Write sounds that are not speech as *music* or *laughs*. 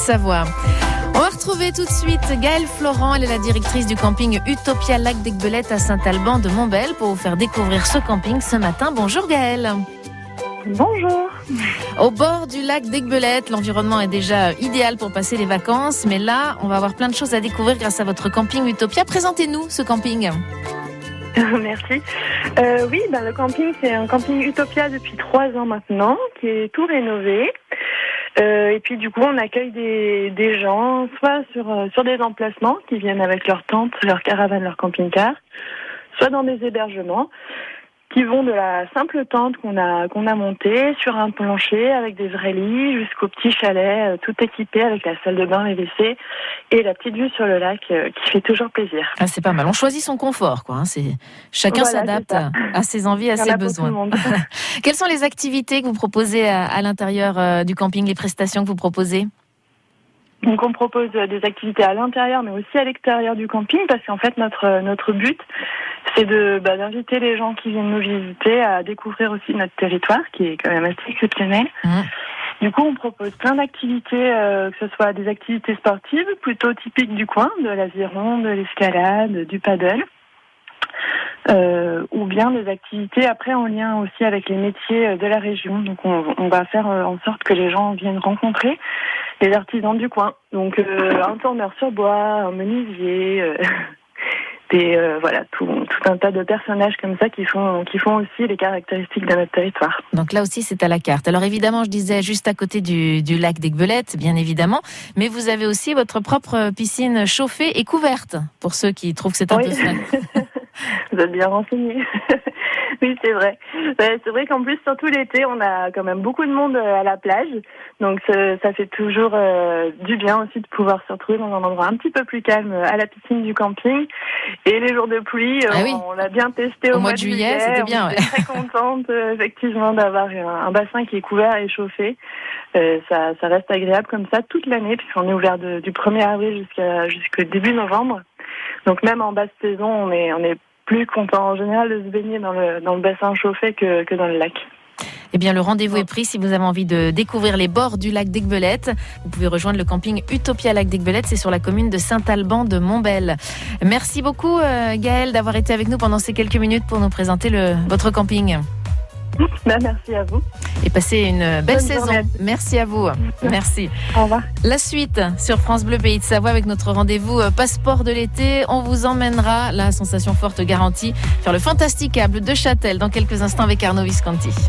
Savoie. On va retrouver tout de suite Gaëlle Florent. Elle est la directrice du camping Utopia Lac d'Aigbelette à Saint-Alban de Montbel pour vous faire découvrir ce camping ce matin. Bonjour Gaëlle. Bonjour. Au bord du lac d'Aigbelette, l'environnement est déjà idéal pour passer les vacances, mais là, on va avoir plein de choses à découvrir grâce à votre camping Utopia. Présentez-nous ce camping. *laughs* Merci. Euh, oui, ben, le camping, c'est un camping Utopia depuis trois ans maintenant, qui est tout rénové. Euh, et puis du coup, on accueille des, des gens, soit sur, euh, sur des emplacements qui viennent avec leur tente, leur caravane, leur camping-car, soit dans des hébergements qui vont de la simple tente qu'on a qu'on a montée sur un plancher avec des vrais lits jusqu'au petit chalet euh, tout équipé avec la salle de bain, les WC et la petite vue sur le lac euh, qui fait toujours plaisir. Ah, c'est pas mal. On choisit son confort, quoi. Hein. C'est chacun Voilà, s'adapte à ses envies, à ses besoins. *laughs* Quelles sont les activités que vous proposez à, à l'intérieur euh, du camping, les prestations que vous proposez? Donc on propose euh, des activités à l'intérieur mais aussi à l'extérieur du camping parce qu'en fait notre euh, notre but c'est de bah, d'inviter les gens qui viennent nous visiter à découvrir aussi notre territoire qui est quand même assez exceptionnel. Mhm. Du coup, on propose plein d'activités, euh, que ce soit des activités sportives plutôt typiques du coin, de l'aviron, de l'escalade, du paddle, euh, ou bien des activités après en lien aussi avec les métiers euh, de la région. Donc, on, on va faire euh, en sorte que les gens viennent rencontrer les artisans du coin. Donc, euh, un tourneur sur bois, un menuisier. euh, *laughs* Des, euh, voilà tout, tout un tas de personnages comme ça qui font qui font aussi les caractéristiques de notre territoire. Donc là aussi, c'est à la carte. Alors évidemment, je disais juste à côté du, du lac d'Aigbelette, bien évidemment, mais vous avez aussi votre propre piscine chauffée et couverte, pour ceux qui trouvent que c'est un Oui. peu. *laughs* Vous êtes bien renseigné. *laughs* oui, c'est vrai. C'est vrai qu'en plus, surtout l'été, on a quand même beaucoup de monde euh, à la plage. Donc, ça, fait toujours euh, du bien aussi de pouvoir se retrouver dans un endroit un petit peu plus calme euh, à la piscine du camping. Et les jours de pluie, Ah oui. on l'a bien testé au, Au mois de juillet, c'était bien, On très contente, effectivement, d'avoir un, bassin qui est couvert et chauffé. Ça, ça reste agréable comme ça toute l'année, puisqu'on est ouvert de- du 1er avril jusqu'à jusqu'au début novembre. Donc même en basse saison, on est, on est plus content en général de se baigner dans le, dans le bassin chauffé que, que dans le lac. Eh bien, le rendez-vous est pris si vous avez envie de découvrir les bords du lac d'Aigbelette. Vous pouvez rejoindre le camping Utopia Lac d'Aigbelette. C'est sur la commune de Saint-Alban de Montbel. Merci beaucoup, euh, Gaëlle, d'avoir été avec nous pendant ces quelques minutes pour nous présenter le, votre camping. *laughs* Ben, merci à vous. Et passez une belle Bonne saison. à Merci à vous. Merci. Au revoir. La suite sur France Bleu Pays de Savoie avec notre rendez-vous euh, passeport de l'été. On vous emmènera, la sensation forte garantie, faire le fantasticable de Châtel dans quelques instants avec Arnaud Visconti.